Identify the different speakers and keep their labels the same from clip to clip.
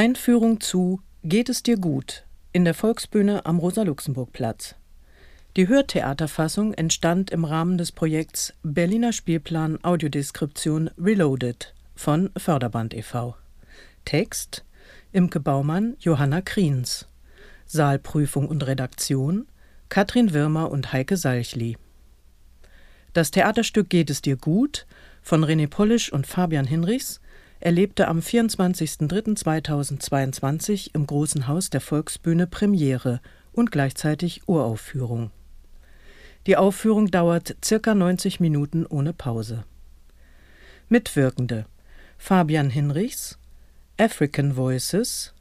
Speaker 1: Einführung zu Geht es dir gut in der Volksbühne am Rosa-Luxemburg-Platz. Die Hörtheaterfassung entstand im Rahmen des Projekts Berliner Spielplan Audiodeskription Reloaded von Förderband e.V. Text Imke Baumann, Johanna Kriens. Saalprüfung und Redaktion Katrin Wirmer und Heike Salchli. Das Theaterstück Geht es dir gut von René Polisch und Fabian Hinrichs erlebte am 24.03.2022 im Großen Haus der Volksbühne Premiere und gleichzeitig Uraufführung. Die Aufführung dauert circa 90 Minuten ohne Pause. Mitwirkende Fabian Hinrichs, African Voices,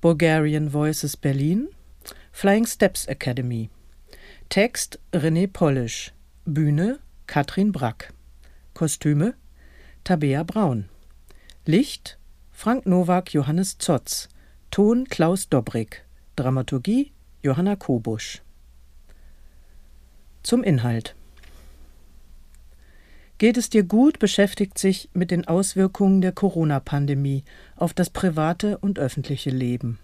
Speaker 1: Bulgarian Voices Berlin, Flying Steps Academy. Text René Polisch, Bühne Katrin Brack. Kostüme Tabea Braun. Licht Frank Nowak, Johannes Zotz. Ton Klaus Dobrik. Dramaturgie Johanna Kobusch. Zum Inhalt. Geht es dir gut beschäftigt sich mit den Auswirkungen der Corona-Pandemie auf das private und öffentliche Leben.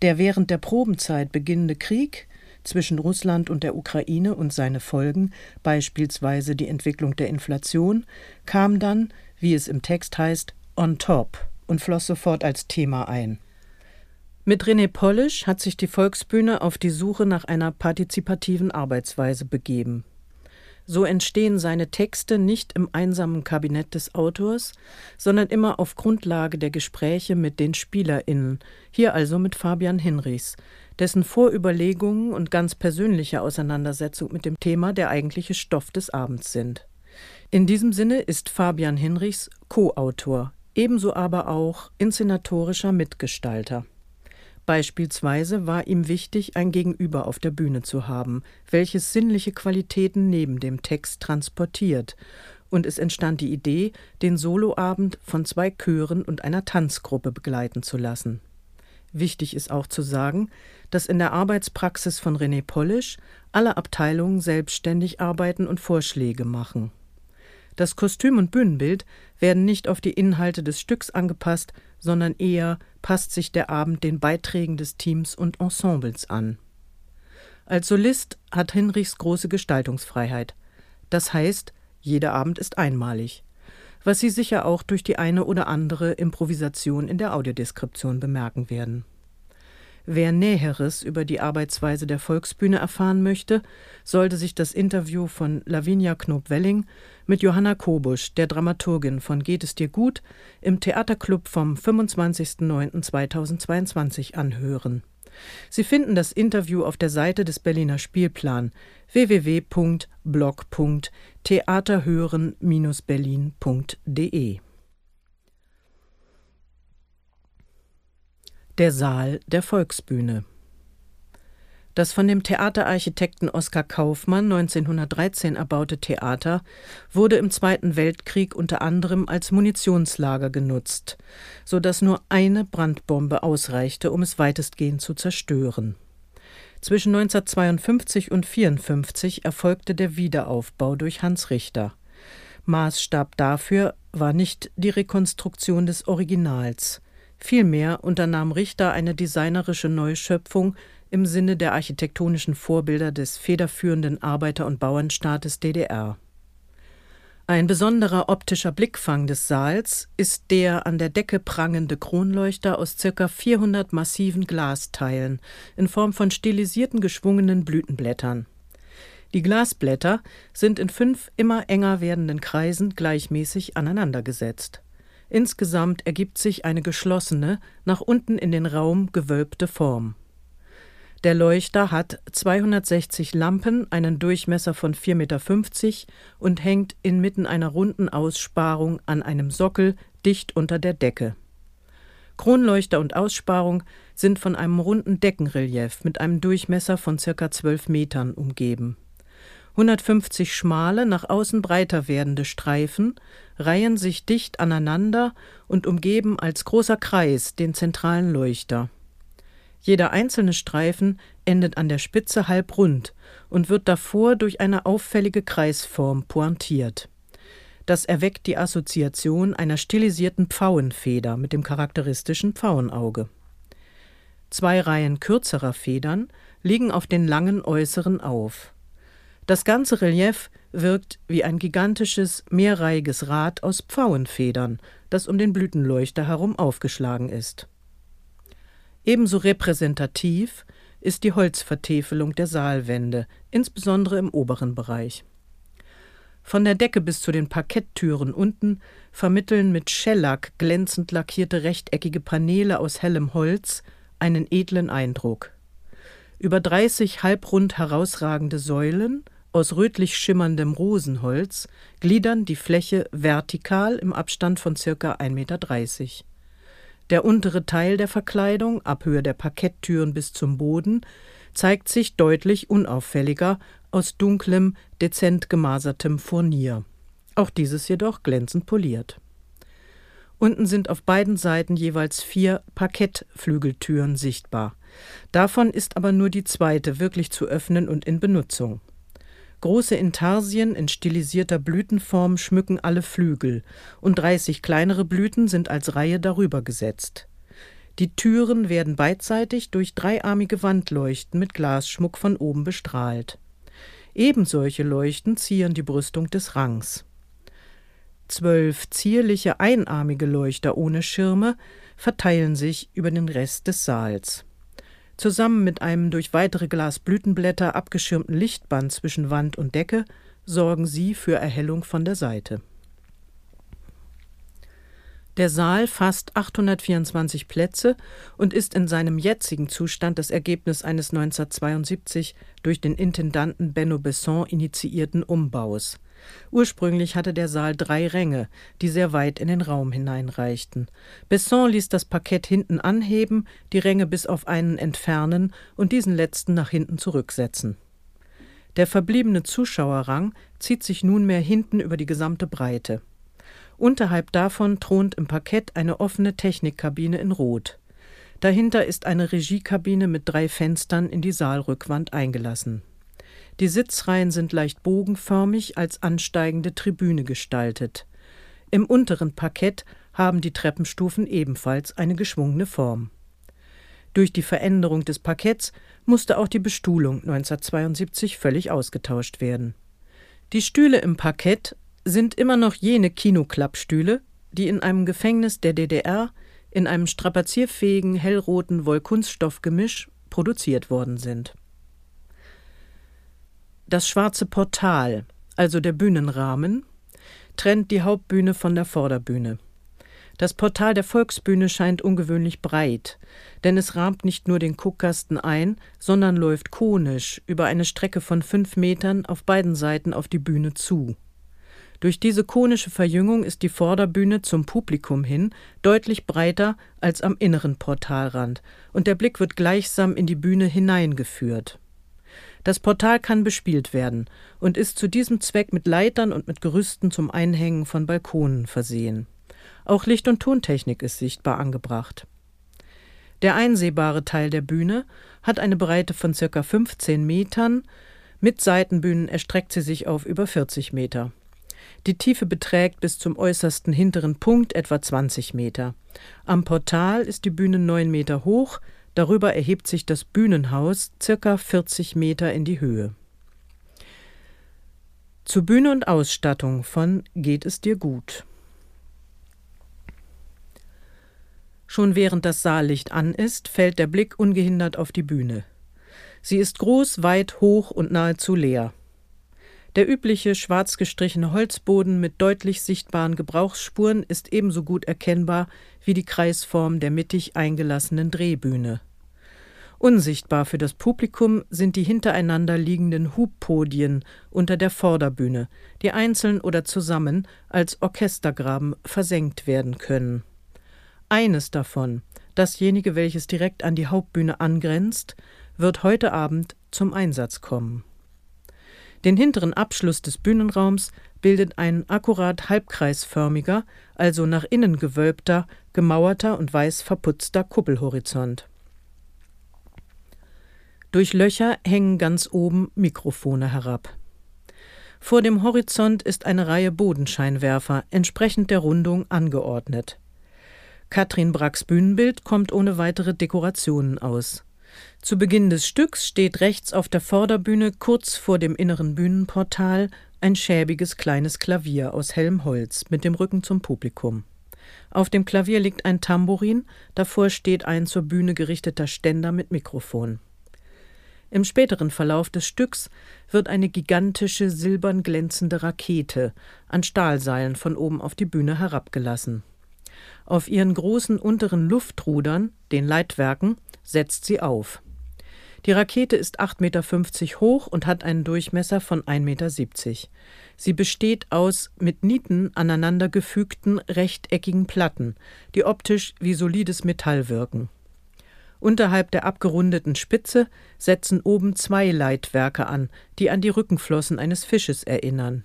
Speaker 1: Der während der Probenzeit beginnende Krieg zwischen Russland und der Ukraine und seine Folgen, beispielsweise die Entwicklung der Inflation, kam dann, wie es im Text heißt, on top und floss sofort als Thema ein. Mit René Polisch hat sich die Volksbühne auf die Suche nach einer partizipativen Arbeitsweise begeben. So entstehen seine Texte nicht im einsamen Kabinett des Autors, sondern immer auf Grundlage der Gespräche mit den SpielerInnen, hier also mit Fabian Hinrichs, dessen Vorüberlegungen und ganz persönliche Auseinandersetzung mit dem Thema der eigentliche Stoff des Abends sind. In diesem Sinne ist Fabian Hinrichs Co-Autor, ebenso aber auch inszenatorischer Mitgestalter. Beispielsweise war ihm wichtig, ein Gegenüber auf der Bühne zu haben, welches sinnliche Qualitäten neben dem Text transportiert, und es entstand die Idee, den Soloabend von zwei Chören und einer Tanzgruppe begleiten zu lassen. Wichtig ist auch zu sagen, dass in der Arbeitspraxis von René Polisch alle Abteilungen selbstständig arbeiten und Vorschläge machen. Das Kostüm und Bühnenbild werden nicht auf die Inhalte des Stücks angepasst, sondern eher passt sich der Abend den Beiträgen des Teams und Ensembles an. Als Solist hat Hinrichs große Gestaltungsfreiheit. Das heißt, jeder Abend ist einmalig, was Sie sicher auch durch die eine oder andere Improvisation in der Audiodeskription bemerken werden. Wer Näheres über die Arbeitsweise der Volksbühne erfahren möchte, sollte sich das Interview von Lavinia Knob-Welling mit Johanna Kobusch, der Dramaturgin von Geht es dir gut, im Theaterclub vom 25.09.2022 anhören. Sie finden das Interview auf der Seite des Berliner Spielplan www.blog.theaterhören-berlin.de Der Saal der Volksbühne. Das von dem Theaterarchitekten Oskar Kaufmann 1913 erbaute Theater wurde im Zweiten Weltkrieg unter anderem als Munitionslager genutzt, so dass nur eine Brandbombe ausreichte, um es weitestgehend zu zerstören. Zwischen 1952 und 1954 erfolgte der Wiederaufbau durch Hans Richter. Maßstab dafür war nicht die Rekonstruktion des Originals, Vielmehr unternahm Richter eine designerische Neuschöpfung im Sinne der architektonischen Vorbilder des federführenden Arbeiter- und Bauernstaates DDR. Ein besonderer optischer Blickfang des Saals ist der an der Decke prangende Kronleuchter aus ca. 400 massiven Glasteilen in Form von stilisierten geschwungenen Blütenblättern. Die Glasblätter sind in fünf immer enger werdenden Kreisen gleichmäßig aneinandergesetzt. Insgesamt ergibt sich eine geschlossene, nach unten in den Raum gewölbte Form. Der Leuchter hat 260 Lampen, einen Durchmesser von 4,50 Meter und hängt inmitten einer runden Aussparung an einem Sockel dicht unter der Decke. Kronleuchter und Aussparung sind von einem runden Deckenrelief mit einem Durchmesser von circa 12 Metern umgeben. 150 schmale, nach außen breiter werdende Streifen reihen sich dicht aneinander und umgeben als großer Kreis den zentralen Leuchter. Jeder einzelne Streifen endet an der Spitze halbrund und wird davor durch eine auffällige Kreisform pointiert. Das erweckt die Assoziation einer stilisierten Pfauenfeder mit dem charakteristischen Pfauenauge. Zwei Reihen kürzerer Federn liegen auf den langen äußeren auf. Das ganze Relief wirkt wie ein gigantisches, mehrreihiges Rad aus Pfauenfedern, das um den Blütenleuchter herum aufgeschlagen ist. Ebenso repräsentativ ist die Holzvertäfelung der Saalwände, insbesondere im oberen Bereich. Von der Decke bis zu den Parketttüren unten vermitteln mit Schellack glänzend lackierte rechteckige Paneele aus hellem Holz einen edlen Eindruck. Über 30 halbrund herausragende Säulen aus rötlich schimmerndem Rosenholz gliedern die Fläche vertikal im Abstand von circa 1,30 Meter. Der untere Teil der Verkleidung, ab Höhe der Parketttüren bis zum Boden, zeigt sich deutlich unauffälliger aus dunklem, dezent gemasertem Furnier. Auch dieses jedoch glänzend poliert. Unten sind auf beiden Seiten jeweils vier Parkettflügeltüren sichtbar. Davon ist aber nur die zweite wirklich zu öffnen und in Benutzung. Große Intarsien in stilisierter Blütenform schmücken alle Flügel, und 30 kleinere Blüten sind als Reihe darüber gesetzt. Die Türen werden beidseitig durch dreiarmige Wandleuchten mit Glasschmuck von oben bestrahlt. Ebensolche Leuchten zieren die Brüstung des Rangs. Zwölf zierliche einarmige Leuchter ohne Schirme verteilen sich über den Rest des Saals. Zusammen mit einem durch weitere Glasblütenblätter abgeschirmten Lichtband zwischen Wand und Decke sorgen sie für Erhellung von der Seite. Der Saal fasst 824 Plätze und ist in seinem jetzigen Zustand das Ergebnis eines 1972 durch den Intendanten Benno Besson initiierten Umbaus. Ursprünglich hatte der Saal drei Ränge, die sehr weit in den Raum hineinreichten. Besson ließ das Parkett hinten anheben, die Ränge bis auf einen entfernen und diesen letzten nach hinten zurücksetzen. Der verbliebene Zuschauerrang zieht sich nunmehr hinten über die gesamte Breite. Unterhalb davon thront im Parkett eine offene Technikkabine in Rot. Dahinter ist eine Regiekabine mit drei Fenstern in die Saalrückwand eingelassen. Die Sitzreihen sind leicht bogenförmig als ansteigende Tribüne gestaltet. Im unteren Parkett haben die Treppenstufen ebenfalls eine geschwungene Form. Durch die Veränderung des Parketts musste auch die Bestuhlung 1972 völlig ausgetauscht werden. Die Stühle im Parkett sind immer noch jene Kinoklappstühle, die in einem Gefängnis der DDR in einem strapazierfähigen hellroten Wollkunststoffgemisch produziert worden sind. Das schwarze Portal, also der Bühnenrahmen, trennt die Hauptbühne von der Vorderbühne. Das Portal der Volksbühne scheint ungewöhnlich breit, denn es rahmt nicht nur den Guckkasten ein, sondern läuft konisch über eine Strecke von fünf Metern auf beiden Seiten auf die Bühne zu. Durch diese konische Verjüngung ist die Vorderbühne zum Publikum hin deutlich breiter als am inneren Portalrand, und der Blick wird gleichsam in die Bühne hineingeführt. Das Portal kann bespielt werden und ist zu diesem Zweck mit Leitern und mit Gerüsten zum Einhängen von Balkonen versehen. Auch Licht- und Tontechnik ist sichtbar angebracht. Der einsehbare Teil der Bühne hat eine Breite von circa 15 Metern, mit Seitenbühnen erstreckt sie sich auf über 40 Meter. Die Tiefe beträgt bis zum äußersten hinteren Punkt etwa 20 Meter. Am Portal ist die Bühne 9 Meter hoch, Darüber erhebt sich das Bühnenhaus circa 40 Meter in die Höhe. Zu Bühne und Ausstattung von Geht es dir gut. Schon während das Saallicht an ist, fällt der Blick ungehindert auf die Bühne. Sie ist groß, weit, hoch und nahezu leer. Der übliche schwarz gestrichene Holzboden mit deutlich sichtbaren Gebrauchsspuren ist ebenso gut erkennbar wie die Kreisform der mittig eingelassenen Drehbühne. Unsichtbar für das Publikum sind die hintereinander liegenden Hubpodien unter der Vorderbühne, die einzeln oder zusammen als Orchestergraben versenkt werden können. Eines davon, dasjenige, welches direkt an die Hauptbühne angrenzt, wird heute Abend zum Einsatz kommen. Den hinteren Abschluss des Bühnenraums bildet ein akkurat halbkreisförmiger, also nach innen gewölbter, gemauerter und weiß verputzter Kuppelhorizont. Durch Löcher hängen ganz oben Mikrofone herab. Vor dem Horizont ist eine Reihe Bodenscheinwerfer, entsprechend der Rundung angeordnet. Katrin Bracks Bühnenbild kommt ohne weitere Dekorationen aus. Zu Beginn des Stücks steht rechts auf der Vorderbühne kurz vor dem inneren Bühnenportal ein schäbiges kleines Klavier aus hellem Holz mit dem Rücken zum Publikum. Auf dem Klavier liegt ein Tambourin, davor steht ein zur Bühne gerichteter Ständer mit Mikrofon. Im späteren Verlauf des Stücks wird eine gigantische silbern glänzende Rakete an Stahlseilen von oben auf die Bühne herabgelassen. Auf ihren großen unteren Luftrudern, den Leitwerken, setzt sie auf. Die Rakete ist 8,50 Meter hoch und hat einen Durchmesser von 1,70 Meter. Sie besteht aus mit Nieten aneinandergefügten rechteckigen Platten, die optisch wie solides Metall wirken. Unterhalb der abgerundeten Spitze setzen oben zwei Leitwerke an, die an die Rückenflossen eines Fisches erinnern.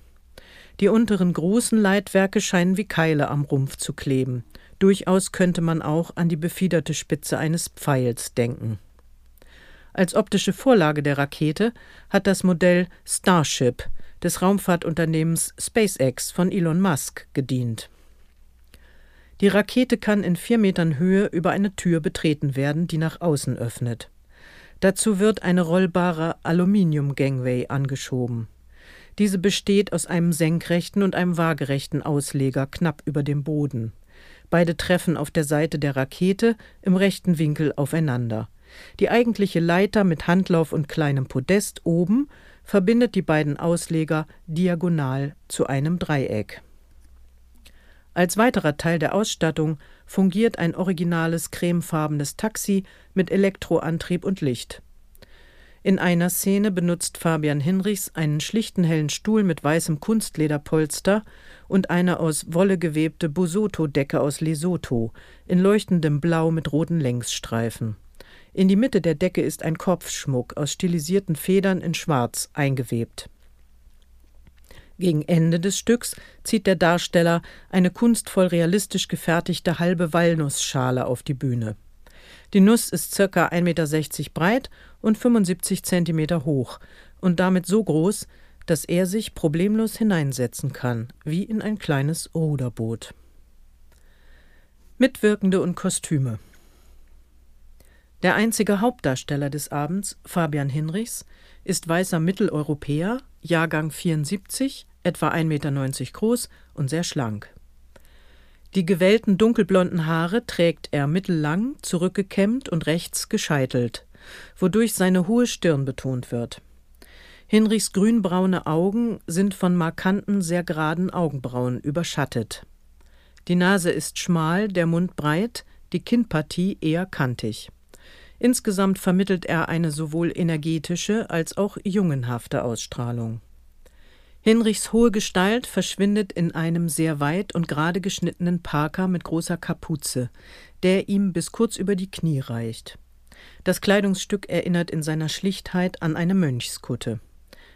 Speaker 1: Die unteren großen Leitwerke scheinen wie Keile am Rumpf zu kleben. Durchaus könnte man auch an die befiederte Spitze eines Pfeils denken. Als optische Vorlage der Rakete hat das Modell Starship des Raumfahrtunternehmens SpaceX von Elon Musk gedient. Die Rakete kann in vier Metern Höhe über eine Tür betreten werden, die nach außen öffnet. Dazu wird eine rollbare Aluminium-Gangway angeschoben. Diese besteht aus einem senkrechten und einem waagerechten Ausleger knapp über dem Boden. Beide treffen auf der Seite der Rakete im rechten Winkel aufeinander. Die eigentliche Leiter mit Handlauf und kleinem Podest oben verbindet die beiden Ausleger diagonal zu einem Dreieck. Als weiterer Teil der Ausstattung fungiert ein originales cremefarbenes Taxi mit Elektroantrieb und Licht. In einer Szene benutzt Fabian Hinrichs einen schlichten hellen Stuhl mit weißem Kunstlederpolster und eine aus Wolle gewebte Bosoto-Decke aus Lesotho in leuchtendem Blau mit roten Längsstreifen. In die Mitte der Decke ist ein Kopfschmuck aus stilisierten Federn in Schwarz eingewebt. Gegen Ende des Stücks zieht der Darsteller eine kunstvoll realistisch gefertigte halbe Walnussschale auf die Bühne. Die Nuss ist ca. 1,60 Meter breit und 75 Zentimeter hoch und damit so groß, dass er sich problemlos hineinsetzen kann, wie in ein kleines Ruderboot. Mitwirkende und Kostüme der einzige Hauptdarsteller des Abends, Fabian Hinrichs, ist weißer Mitteleuropäer, Jahrgang 74, etwa 1,90 Meter groß und sehr schlank. Die gewellten dunkelblonden Haare trägt er mittellang, zurückgekämmt und rechts gescheitelt, wodurch seine hohe Stirn betont wird. Hinrichs grünbraune Augen sind von markanten, sehr geraden Augenbrauen überschattet. Die Nase ist schmal, der Mund breit, die Kinnpartie eher kantig. Insgesamt vermittelt er eine sowohl energetische als auch jungenhafte Ausstrahlung. Hinrichs hohe Gestalt verschwindet in einem sehr weit und gerade geschnittenen Parker mit großer Kapuze, der ihm bis kurz über die Knie reicht. Das Kleidungsstück erinnert in seiner Schlichtheit an eine Mönchskutte.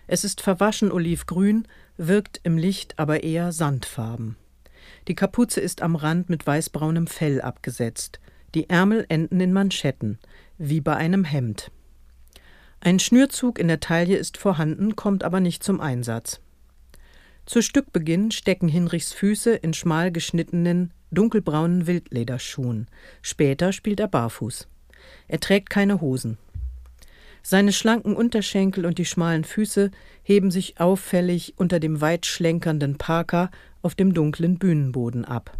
Speaker 1: Es ist verwaschen olivgrün, wirkt im Licht aber eher sandfarben. Die Kapuze ist am Rand mit weißbraunem Fell abgesetzt. Die Ärmel enden in Manschetten, wie bei einem Hemd. Ein Schnürzug in der Taille ist vorhanden, kommt aber nicht zum Einsatz. Zu Stückbeginn stecken Hinrichs Füße in schmal geschnittenen, dunkelbraunen Wildlederschuhen. Später spielt er barfuß. Er trägt keine Hosen. Seine schlanken Unterschenkel und die schmalen Füße heben sich auffällig unter dem weit schlenkernden Parker auf dem dunklen Bühnenboden ab.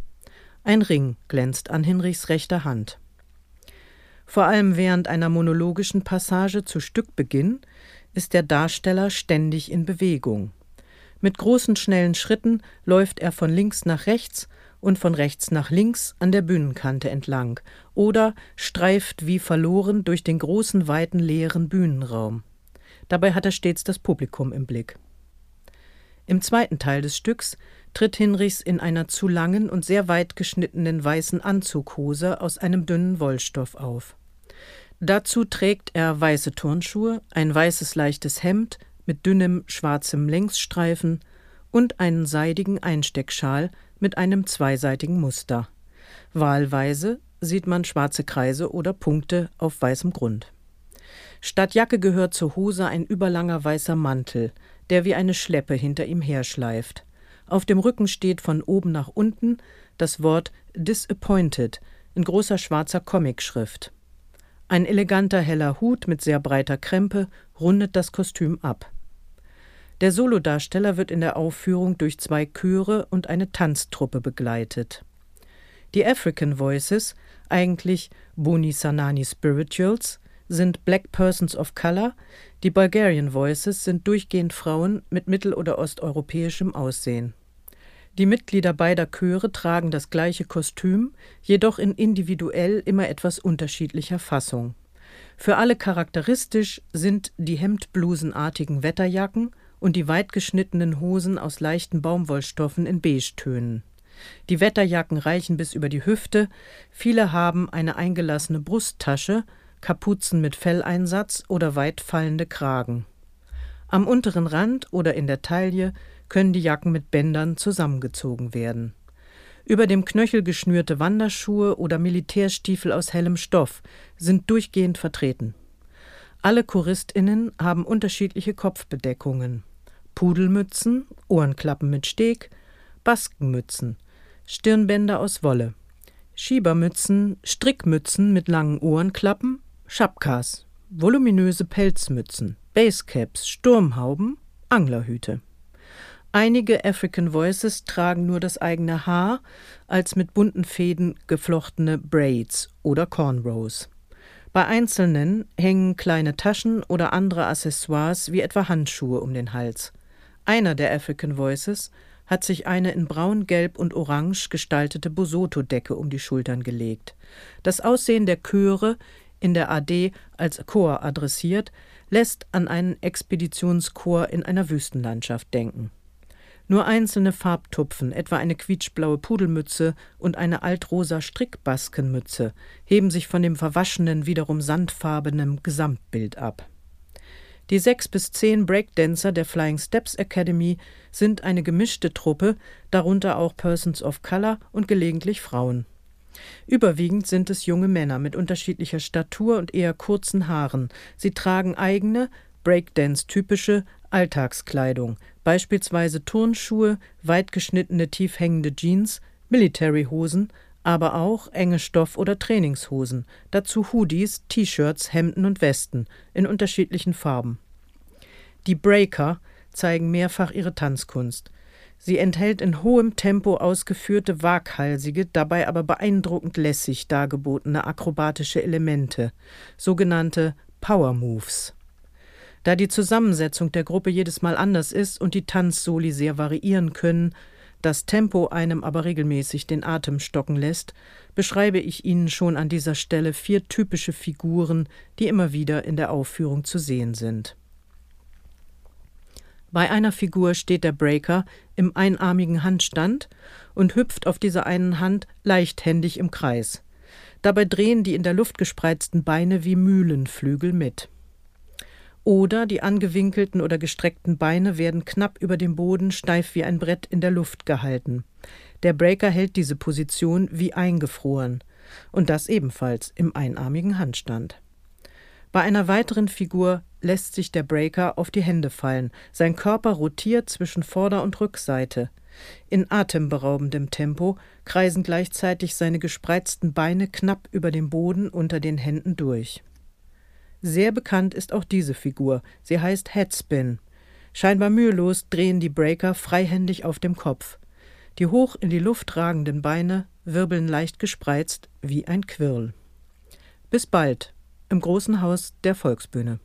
Speaker 1: Ein Ring glänzt an Hinrichs rechter Hand. Vor allem während einer monologischen Passage zu Stückbeginn ist der Darsteller ständig in Bewegung. Mit großen schnellen Schritten läuft er von links nach rechts und von rechts nach links an der Bühnenkante entlang oder streift wie verloren durch den großen weiten leeren Bühnenraum. Dabei hat er stets das Publikum im Blick. Im zweiten Teil des Stücks tritt Hinrichs in einer zu langen und sehr weit geschnittenen weißen Anzughose aus einem dünnen Wollstoff auf. Dazu trägt er weiße Turnschuhe, ein weißes leichtes Hemd mit dünnem schwarzem Längsstreifen und einen seidigen Einsteckschal mit einem zweiseitigen Muster. Wahlweise sieht man schwarze Kreise oder Punkte auf weißem Grund. Statt Jacke gehört zur Hose ein überlanger weißer Mantel, der wie eine Schleppe hinter ihm herschleift. Auf dem Rücken steht von oben nach unten das Wort Disappointed in großer schwarzer Comicschrift. Ein eleganter heller Hut mit sehr breiter Krempe rundet das Kostüm ab. Der Solodarsteller wird in der Aufführung durch zwei Chöre und eine Tanztruppe begleitet. Die African Voices, eigentlich Boni Sanani Spirituals, sind Black Persons of Color, die Bulgarian Voices sind durchgehend Frauen mit mittel- oder osteuropäischem Aussehen. Die Mitglieder beider Chöre tragen das gleiche Kostüm, jedoch in individuell immer etwas unterschiedlicher Fassung. Für alle charakteristisch sind die hemdblusenartigen Wetterjacken und die weitgeschnittenen Hosen aus leichten Baumwollstoffen in Beigetönen. Die Wetterjacken reichen bis über die Hüfte, viele haben eine eingelassene Brusttasche, Kapuzen mit Felleinsatz oder weit fallende Kragen. Am unteren Rand oder in der Taille können die Jacken mit Bändern zusammengezogen werden. Über dem Knöchel geschnürte Wanderschuhe oder Militärstiefel aus hellem Stoff sind durchgehend vertreten. Alle Choristinnen haben unterschiedliche Kopfbedeckungen. Pudelmützen, Ohrenklappen mit Steg, Baskenmützen, Stirnbänder aus Wolle, Schiebermützen, Strickmützen mit langen Ohrenklappen, Schapkas, voluminöse Pelzmützen, Basecaps, Sturmhauben, Anglerhüte. Einige African Voices tragen nur das eigene Haar als mit bunten Fäden geflochtene Braids oder Cornrows. Bei Einzelnen hängen kleine Taschen oder andere Accessoires wie etwa Handschuhe um den Hals. Einer der African Voices hat sich eine in braun, gelb und orange gestaltete Bosoto-Decke um die Schultern gelegt. Das Aussehen der Chöre in der AD als Chor adressiert, lässt an einen Expeditionschor in einer Wüstenlandschaft denken. Nur einzelne Farbtupfen, etwa eine quietschblaue Pudelmütze und eine altrosa Strickbaskenmütze, heben sich von dem verwaschenen, wiederum sandfarbenen Gesamtbild ab. Die sechs bis zehn Breakdancer der Flying Steps Academy sind eine gemischte Truppe, darunter auch Persons of Color und gelegentlich Frauen. Überwiegend sind es junge Männer mit unterschiedlicher Statur und eher kurzen Haaren. Sie tragen eigene, Breakdance-typische Alltagskleidung, beispielsweise Turnschuhe, weit geschnittene tief hängende Jeans, Military-Hosen, aber auch enge Stoff- oder Trainingshosen, dazu Hoodies, T-Shirts, Hemden und Westen in unterschiedlichen Farben. Die Breaker zeigen mehrfach ihre Tanzkunst. Sie enthält in hohem Tempo ausgeführte waghalsige, dabei aber beeindruckend lässig dargebotene akrobatische Elemente, sogenannte Power Moves. Da die Zusammensetzung der Gruppe jedes Mal anders ist und die Tanzsoli sehr variieren können, das Tempo einem aber regelmäßig den Atem stocken lässt, beschreibe ich Ihnen schon an dieser Stelle vier typische Figuren, die immer wieder in der Aufführung zu sehen sind. Bei einer Figur steht der Breaker im einarmigen Handstand und hüpft auf dieser einen Hand leichthändig im Kreis. Dabei drehen die in der Luft gespreizten Beine wie Mühlenflügel mit. Oder die angewinkelten oder gestreckten Beine werden knapp über dem Boden steif wie ein Brett in der Luft gehalten. Der Breaker hält diese Position wie eingefroren, und das ebenfalls im einarmigen Handstand. Bei einer weiteren Figur lässt sich der Breaker auf die Hände fallen. Sein Körper rotiert zwischen Vorder- und Rückseite. In atemberaubendem Tempo kreisen gleichzeitig seine gespreizten Beine knapp über dem Boden unter den Händen durch. Sehr bekannt ist auch diese Figur. Sie heißt Headspin. Scheinbar mühelos drehen die Breaker freihändig auf dem Kopf. Die hoch in die Luft ragenden Beine wirbeln leicht gespreizt wie ein Quirl. Bis bald im großen Haus der Volksbühne.